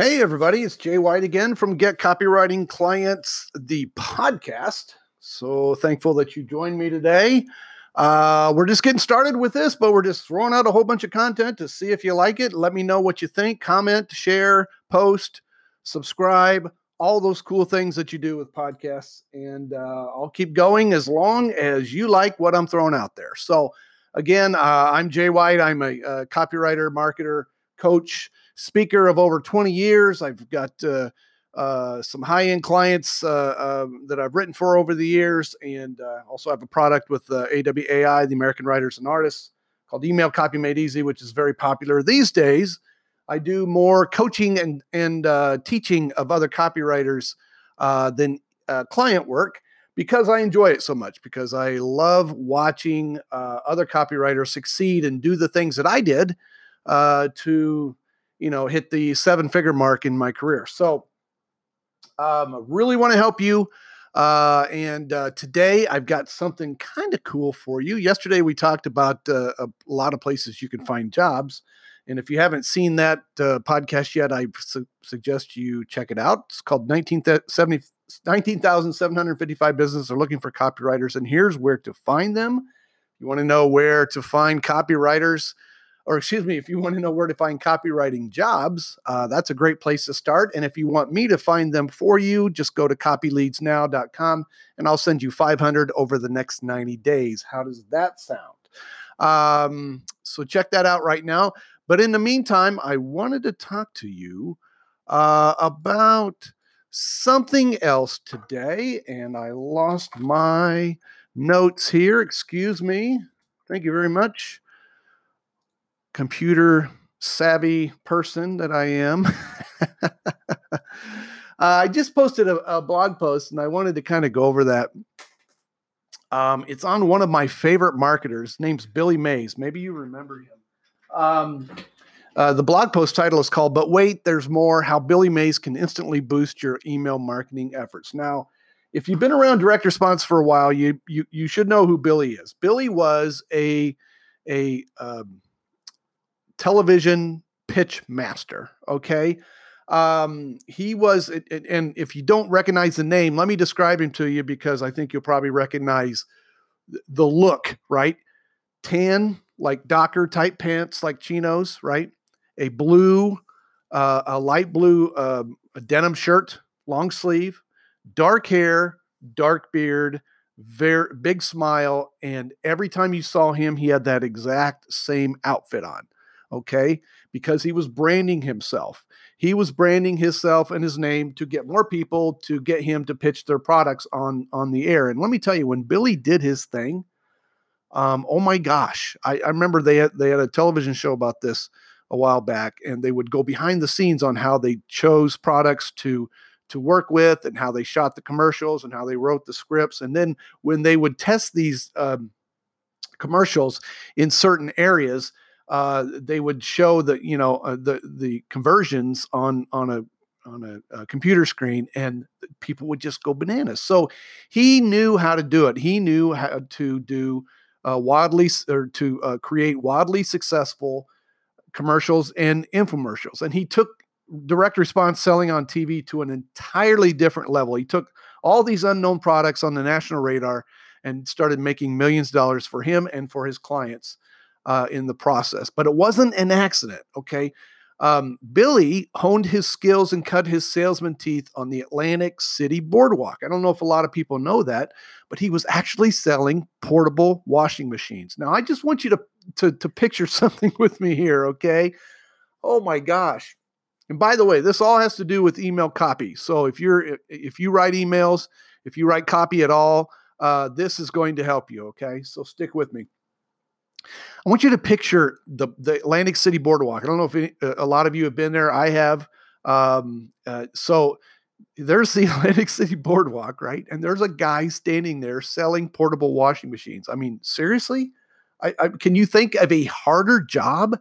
Hey, everybody, it's Jay White again from Get Copywriting Clients, the podcast. So thankful that you joined me today. Uh, we're just getting started with this, but we're just throwing out a whole bunch of content to see if you like it. Let me know what you think. Comment, share, post, subscribe, all those cool things that you do with podcasts. And uh, I'll keep going as long as you like what I'm throwing out there. So, again, uh, I'm Jay White. I'm a, a copywriter, marketer, coach speaker of over 20 years. I've got uh, uh, some high end clients uh, um, that I've written for over the years, and uh, also have a product with AWAI, the American Writers and Artists, called Email Copy Made Easy, which is very popular these days. I do more coaching and and uh, teaching of other copywriters uh, than client work because I enjoy it so much. Because I love watching other copywriters succeed and do the things that I did to you know, hit the seven figure mark in my career. So, um, I really want to help you. Uh, and uh, today I've got something kind of cool for you. Yesterday we talked about uh, a lot of places you can find jobs. And if you haven't seen that uh, podcast yet, I su- suggest you check it out. It's called 19,755 Businesses Are Looking for Copywriters. And here's where to find them. You want to know where to find copywriters or excuse me, if you want to know where to find copywriting jobs, uh, that's a great place to start. And if you want me to find them for you, just go to copyleadsnow.com and I'll send you 500 over the next 90 days. How does that sound? Um, so check that out right now. But in the meantime, I wanted to talk to you uh, about something else today, and I lost my notes here. Excuse me. Thank you very much computer savvy person that I am. uh, I just posted a, a, blog post and I wanted to kind of go over that. Um, it's on one of my favorite marketers, name's Billy Mays. Maybe you remember him. Um, uh, the blog post title is called But Wait, There's More How Billy Mays Can Instantly Boost Your Email Marketing Efforts. Now, if you've been around direct response for a while, you you, you should know who Billy is. Billy was a a um, television pitch master. Okay. Um, he was, and if you don't recognize the name, let me describe him to you because I think you'll probably recognize the look, right? Tan, like Docker type pants, like chinos, right? A blue, uh, a light blue uh, a denim shirt, long sleeve, dark hair, dark beard, very big smile, and every time you saw him, he had that exact same outfit on okay? Because he was branding himself. He was branding himself and his name to get more people to get him to pitch their products on on the air. And let me tell you, when Billy did his thing, um, oh my gosh, I, I remember they had, they had a television show about this a while back, and they would go behind the scenes on how they chose products to to work with and how they shot the commercials and how they wrote the scripts. And then when they would test these um, commercials in certain areas, uh, they would show the you know uh, the the conversions on on a on a, a, computer screen and people would just go bananas. So he knew how to do it. He knew how to do uh, wildly or to uh, create wildly successful commercials and infomercials. And he took direct response selling on tv to an entirely different level. He took all these unknown products on the national radar and started making millions of dollars for him and for his clients uh, in the process. But it wasn't an accident, okay? Um, Billy honed his skills and cut his salesman teeth on the Atlantic City boardwalk. I don't know if a lot of people know that, but he was actually selling portable washing machines. Now, I just want you to, to, to picture something with me here, okay? Oh my gosh. And by the way, this all has to do with email copy. So if you're if you write emails, if you write copy at all, uh, this is going to help you. Okay, so stick with me. I want you to picture the the Atlantic City Boardwalk. I don't know if any, a lot of you have been there. I have. Um, uh, so there's the Atlantic City Boardwalk, right? And there's a guy standing there selling portable washing machines. I mean, seriously, I, I, can you think of a harder job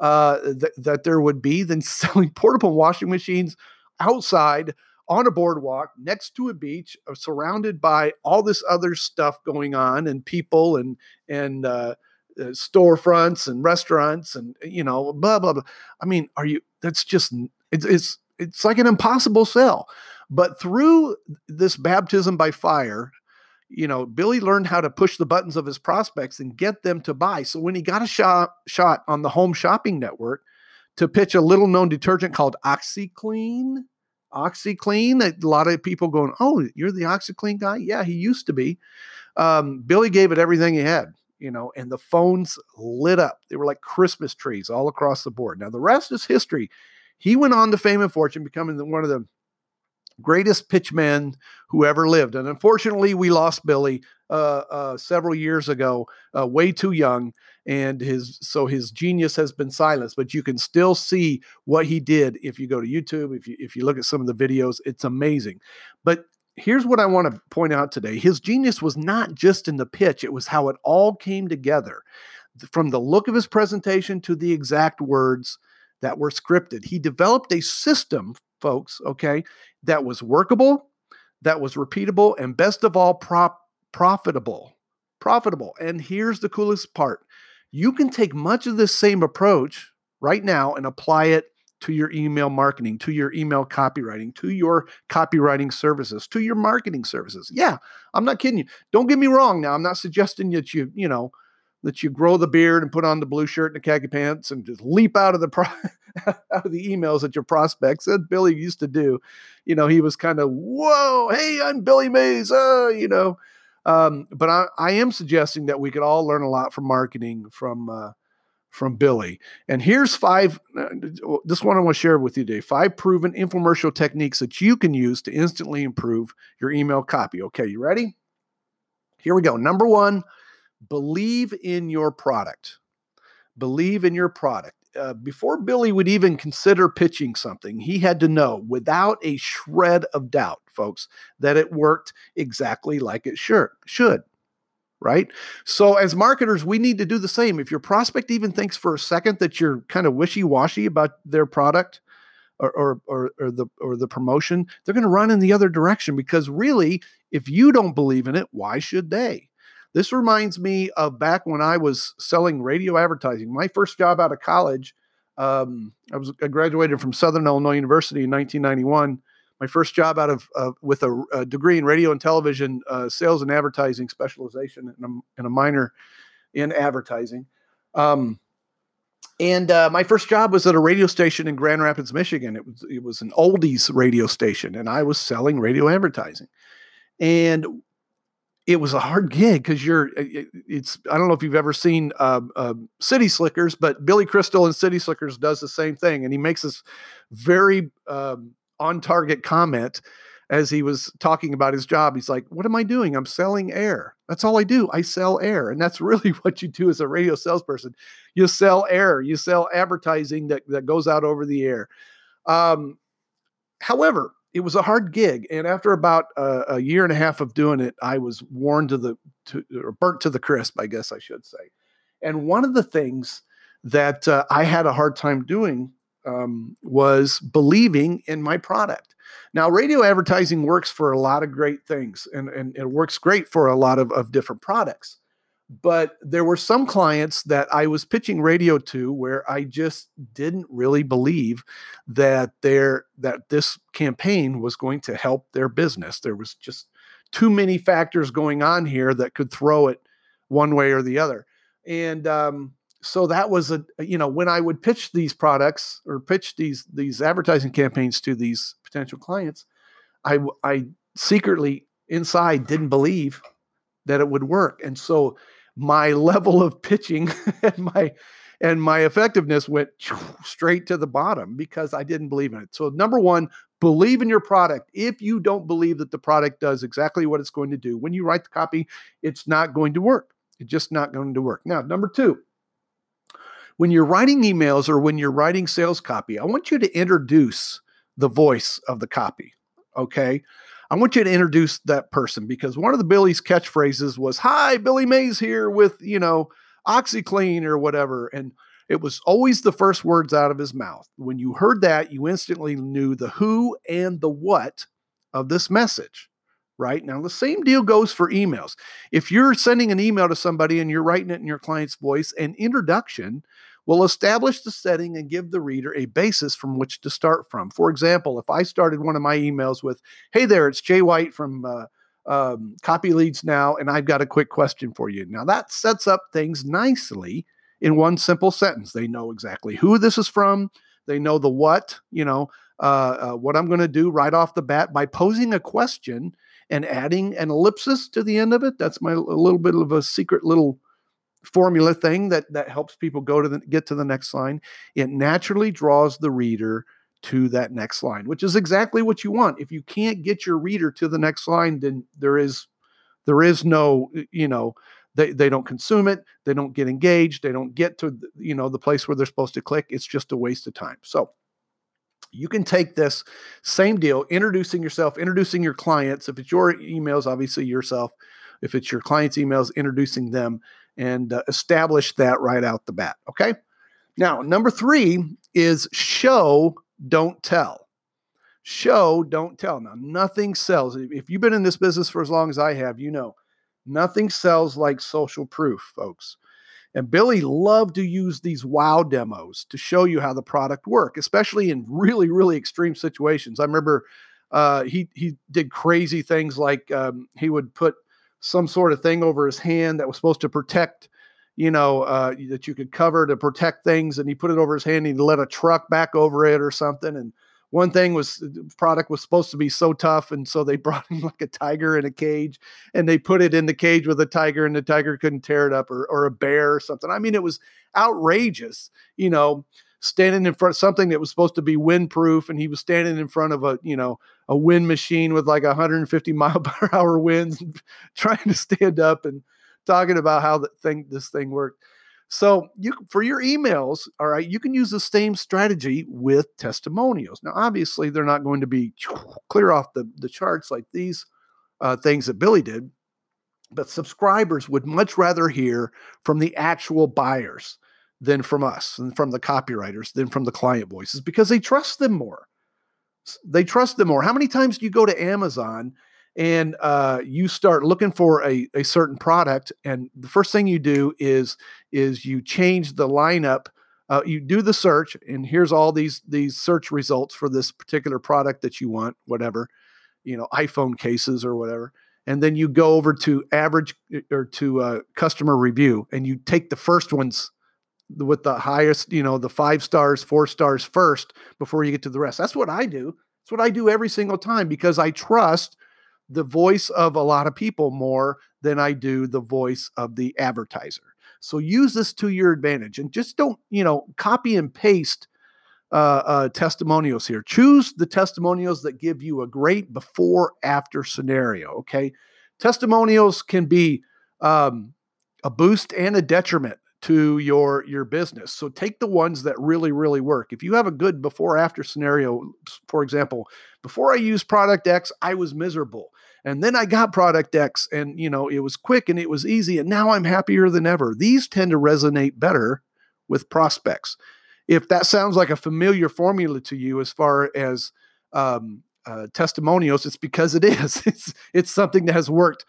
uh, th- that there would be than selling portable washing machines outside on a boardwalk next to a beach, uh, surrounded by all this other stuff going on and people and and uh, uh, storefronts and restaurants and you know blah blah blah. I mean, are you? That's just it's, it's it's like an impossible sell. But through this baptism by fire, you know, Billy learned how to push the buttons of his prospects and get them to buy. So when he got a shot shot on the home shopping network to pitch a little known detergent called OxiClean, OxiClean, a lot of people going, "Oh, you're the OxiClean guy?" Yeah, he used to be. Um, Billy gave it everything he had, you know, and the phones lit up. They were like Christmas trees all across the board. Now the rest is history. He went on to fame and fortune, becoming one of the greatest pitchman who ever lived. And unfortunately, we lost Billy uh, uh, several years ago, uh, way too young, and his so his genius has been silenced. But you can still see what he did if you go to YouTube. If you if you look at some of the videos, it's amazing. But here's what I want to point out today: his genius was not just in the pitch; it was how it all came together, from the look of his presentation to the exact words that were scripted. He developed a system folks, okay, that was workable, that was repeatable, and best of all, prop profitable. Profitable. And here's the coolest part you can take much of this same approach right now and apply it to your email marketing, to your email copywriting, to your copywriting services, to your marketing services. Yeah, I'm not kidding you. Don't get me wrong now. I'm not suggesting that you, you know, that you grow the beard and put on the blue shirt and the khaki pants and just leap out of the pro- out of the emails at your prospects that Billy used to do. You know, he was kind of, whoa, hey, I'm Billy Mays, uh, you know. Um, but I, I, am suggesting that we could all learn a lot from marketing from uh, from Billy. And here's five. Uh, this one I want to share with you today. Five proven infomercial techniques that you can use to instantly improve your email copy. Okay, you ready? Here we go. Number one believe in your product. Believe in your product. Uh, before Billy would even consider pitching something, he had to know without a shred of doubt, folks, that it worked exactly like it should. should right? So, as marketers, we need to do the same. If your prospect even thinks for a second that you're kind of wishy washy about their product, or, or, or, or, the or the promotion, they're going to run in the other direction because really, if you don't believe in it, why should they? This reminds me of back when I was selling radio advertising. My first job out of college, um, I was I graduated from Southern Illinois University in 1991. My first job out of uh, with a, a, degree in radio and television uh, sales and advertising specialization and a, and a minor in advertising. Um, and uh, my first job was at a radio station in Grand Rapids, Michigan. It was it was an oldies radio station, and I was selling radio advertising. And it was a hard gig because you're it's i don't know if you've ever seen uh, uh, city slickers but billy crystal in city slickers does the same thing and he makes this very um, on target comment as he was talking about his job. He's like what am i doing? I'm selling air. That's all i do. I sell air. And that's really what you do as a radio salesperson. You sell air. You sell advertising that, that goes out over the air. Um, however it was a hard gig. And after about a, a, year and a half of doing it i was worn to the to, or burnt to the crisp i guess i should say. And one of the things that uh, i had a hard time doing um, was believing in my product now radio advertising works for a lot of great things and, and it works great for a lot of, of different products but there were some clients that I was pitching radio to where I just didn't really believe that their that this campaign was going to help their business. There was just too many factors going on here that could throw it one way or the other. And um, so that was a you know when I would pitch these products or pitch these these advertising campaigns to these potential clients, I I secretly inside didn't believe that it would work. And so my level of pitching and my and my effectiveness went straight to the bottom because I didn't believe in it. So number 1, believe in your product. If you don't believe that the product does exactly what it's going to do, when you write the copy, it's not going to work. It's just not going to work. Now, number 2, when you're writing emails or when you're writing sales copy, I want you to introduce the voice of the copy. Okay. I want you to introduce that person because one of the Billy's catchphrases was, Hi, Billy Mays here with, you know, OxiClean or whatever. And it was always the first words out of his mouth. When you heard that, you instantly knew the who and the what of this message, right? Now, the same deal goes for emails. If you're sending an email to somebody and you're writing it in your client's voice, an introduction will establish the setting and give the reader a basis from which to start from. For example, if I started one of my emails with, Hey there, it's Jay White from uh, um, Copy Leads Now, and I've got a quick question for you. Now, that sets up things nicely in one simple sentence. They know exactly who this is from, they know the what, you know, uh, uh, what I'm going to do right off the bat by posing a question and adding an ellipsis to the end of it. That's my a little bit of a secret little formula thing that that helps people go to the get to the next line. It naturally draws the reader to that next line, which is exactly what you want. If you can't get your reader to the next line, then there is there is no you know they, they don't consume it they don't get engaged they don't get to you know the place where they're supposed to click it's just a waste of time so you can take this same deal, introducing yourself, introducing your clients. If it's your emails, obviously yourself. If it's your clients' emails, introducing them and uh, establish that right out the bat. Okay. Now, number three is show, don't tell. Show, don't tell. Now, nothing sells. If you've been in this business for as long as I have, you know nothing sells like social proof, folks. And Billy loved to use these wow demos to show you how the product worked, especially in really, really extreme situations. I remember uh, he he did crazy things like um, he would put some sort of thing over his hand that was supposed to protect, you know, uh, that you could cover to protect things, and he put it over his hand. And he let a truck back over it or something, and one thing was uh, the product was supposed to be so tough and so they brought in like a tiger in a cage and they put it in the cage with a tiger and the tiger couldn't tear it up or, or a bear or something. I mean it was outrageous you know standing in front of something that was supposed to be windproof and he was standing in front of a you know a wind machine with like 150 mile per hour winds trying to stand up and talking about how the thing this thing worked so you for your emails, all right, you can use the same strategy with testimonials. Now, obviously, they're not going to be clear off the, the charts like these uh, things that Billy did, but subscribers would much rather hear from the actual buyers than from us and from the copywriters than from the client voices because they trust them more. They trust them more. How many times do you go to Amazon and uh, you start looking for a, a certain product and the first thing you do is is you change the lineup uh, you do the search and here's all these these search results for this particular product that you want whatever you know iphone cases or whatever and then you go over to average eh, or to uh, customer review and you take the first ones with the highest you know the five stars four stars first before you get to the rest. That's what i do. That's what i do every single time because i trust the voice of a lot of people more than I do the voice of the advertiser. So use this to your advantage and just don't, you know, copy and paste uh, uh, testimonials here. Choose the testimonials that give you a great before after scenario. Okay. Testimonials can be um, a boost and a detriment to your your business. So take the ones that really really work. If you have a good before after scenario, for example, before I used product X, I was miserable. And then I got product X and you know, it was quick and it was easy and now I'm happier than ever. These tend to resonate better with prospects. If that sounds like a familiar formula to you as far as um, uh, testimonials, it's because it is. It's it's something that has worked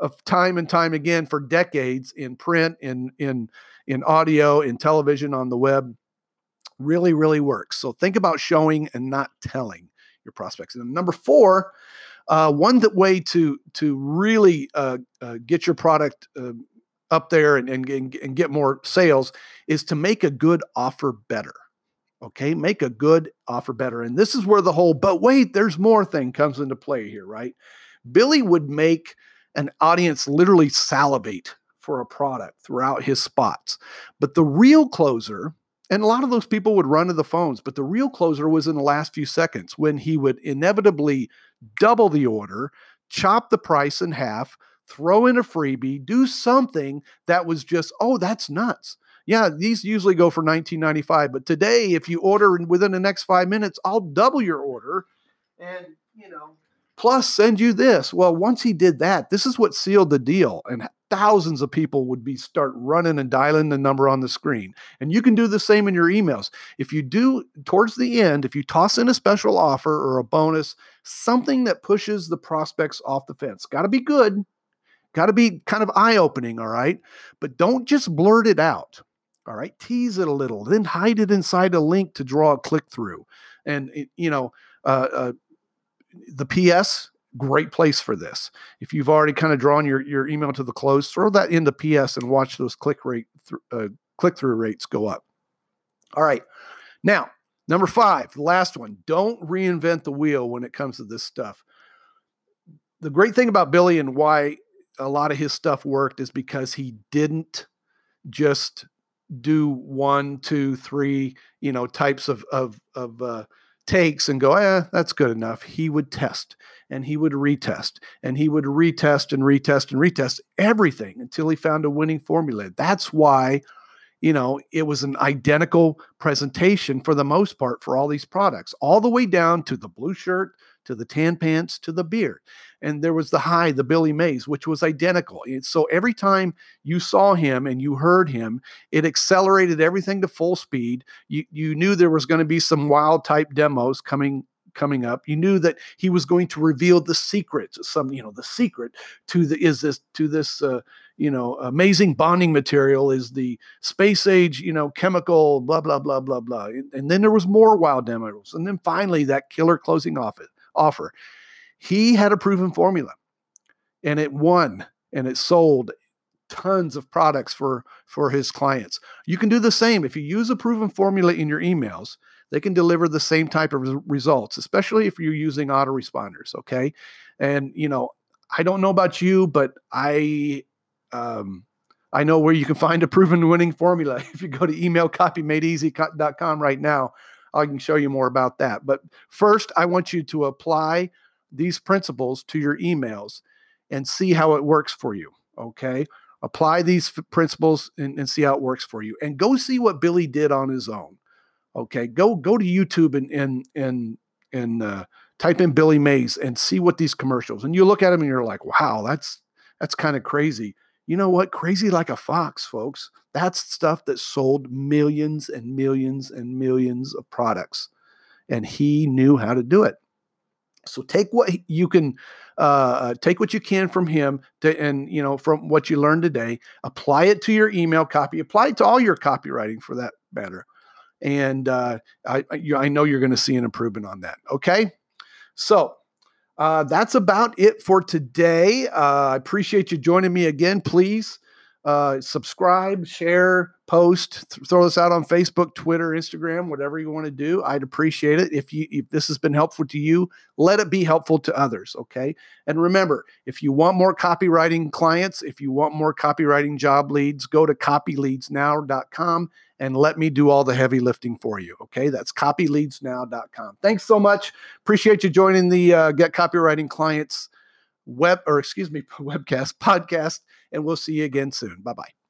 of time and time again for decades in print, in in in audio, in television, on the web. Really, really works. So think about showing and not telling your prospects. And number four, uh, one that way to to really uh, uh, get your product uh, up there and, and and get more sales is to make a good offer better. Okay, make a good offer better. And this is where the whole "but wait, there's more" thing comes into play here, right? Billy would make an audience literally salivate for a product throughout his spots. But the real closer, and a lot of those people would run to the phones, but the real closer was in the last few seconds when he would inevitably double the order, chop the price in half, throw in a freebie, do something that was just, oh, that's nuts. Yeah, these usually go for 19.95, but today if you order within the next 5 minutes, I'll double your order and, you know, plus send you this. Well, once he did that, this is what sealed the deal. And thousands of people would be start running and dialing the number on the screen. And you can do the same in your emails. If you do towards the end, if you toss in a special offer or a bonus, something that pushes the prospects off the fence. Got to be good. Got to be kind of eye-opening, all right? But don't just blurt it out. All right, tease it a little, then hide it inside a link to draw a click through. And, it, you know, uh, uh, the PS, great place for this. If you've already kind of drawn your, your email to the close, throw that into PS and watch those click rate th- uh, click through rates go up. All right, now number five, the last one. Don't reinvent the wheel when it comes to this stuff. The great thing about Billy and why a lot of his stuff worked is because he didn't just do one, two, three, you know, types of of of uh, takes and go, eh, that's good enough. He would test and he would retest and he would retest and retest and retest everything until he found a winning formula. That's why, you know, it was an identical presentation for the most part for all these products, all the way down to the blue shirt, to the tan pants, to the beard and there was the high, the Billy Mays, which was identical. So every time you saw him and you heard him, it accelerated everything to full speed. You you knew there was going to be some wild type demos coming coming up. You knew that he was going to reveal the secret, some you know the secret to the is this to this uh, you know amazing bonding material is the space age you know chemical blah blah blah blah blah. And then there was more wild demos, and then finally that killer closing offer offer. He had a proven formula and it won and it sold tons of products for for his clients. You can do the same if you use a proven formula in your emails. They can deliver the same type of results, especially if you're using autoresponders. Okay, and you know I don't know about you, but I um, I know where you can find a proven winning formula. If you go to email emailcopymadeeasy.com right now, I can show you more about that. But first, I want you to apply these principles to your emails and see how it works for you. Okay. Apply these f- principles and, and, see how it works for you. And go see what Billy did on his own. Okay. Go go to YouTube and and and and uh, type in Billy Mays and see what these commercials. And you look at them and you're like, wow, that's that's kind of crazy. You know what? Crazy like a fox, folks. That's stuff that sold millions and millions and millions of products. And he knew how to do it. So take what you can, uh, uh, take what you can from him, to, and you know from what you learned today. Apply it to your email copy. Apply it to all your copywriting for that matter. And uh, I, I know you're going to see an improvement on that. Okay, so uh, that's about it for today. Uh, I appreciate you joining me again. Please uh, subscribe, share, post, th- throw this out on Facebook, Twitter, Instagram, whatever you want to do. I'd appreciate it. If you if this has been helpful to you, let it be helpful to others. Okay. And remember, if you want more copywriting clients, if you want more copywriting job leads, go to copyleadsnow.com and let me do all the heavy lifting for you. Okay. That's copyleadsnow.com. Thanks so much. Appreciate you joining the uh, Get Copywriting Clients web or excuse me, webcast podcast and we'll see you again soon. Bye bye.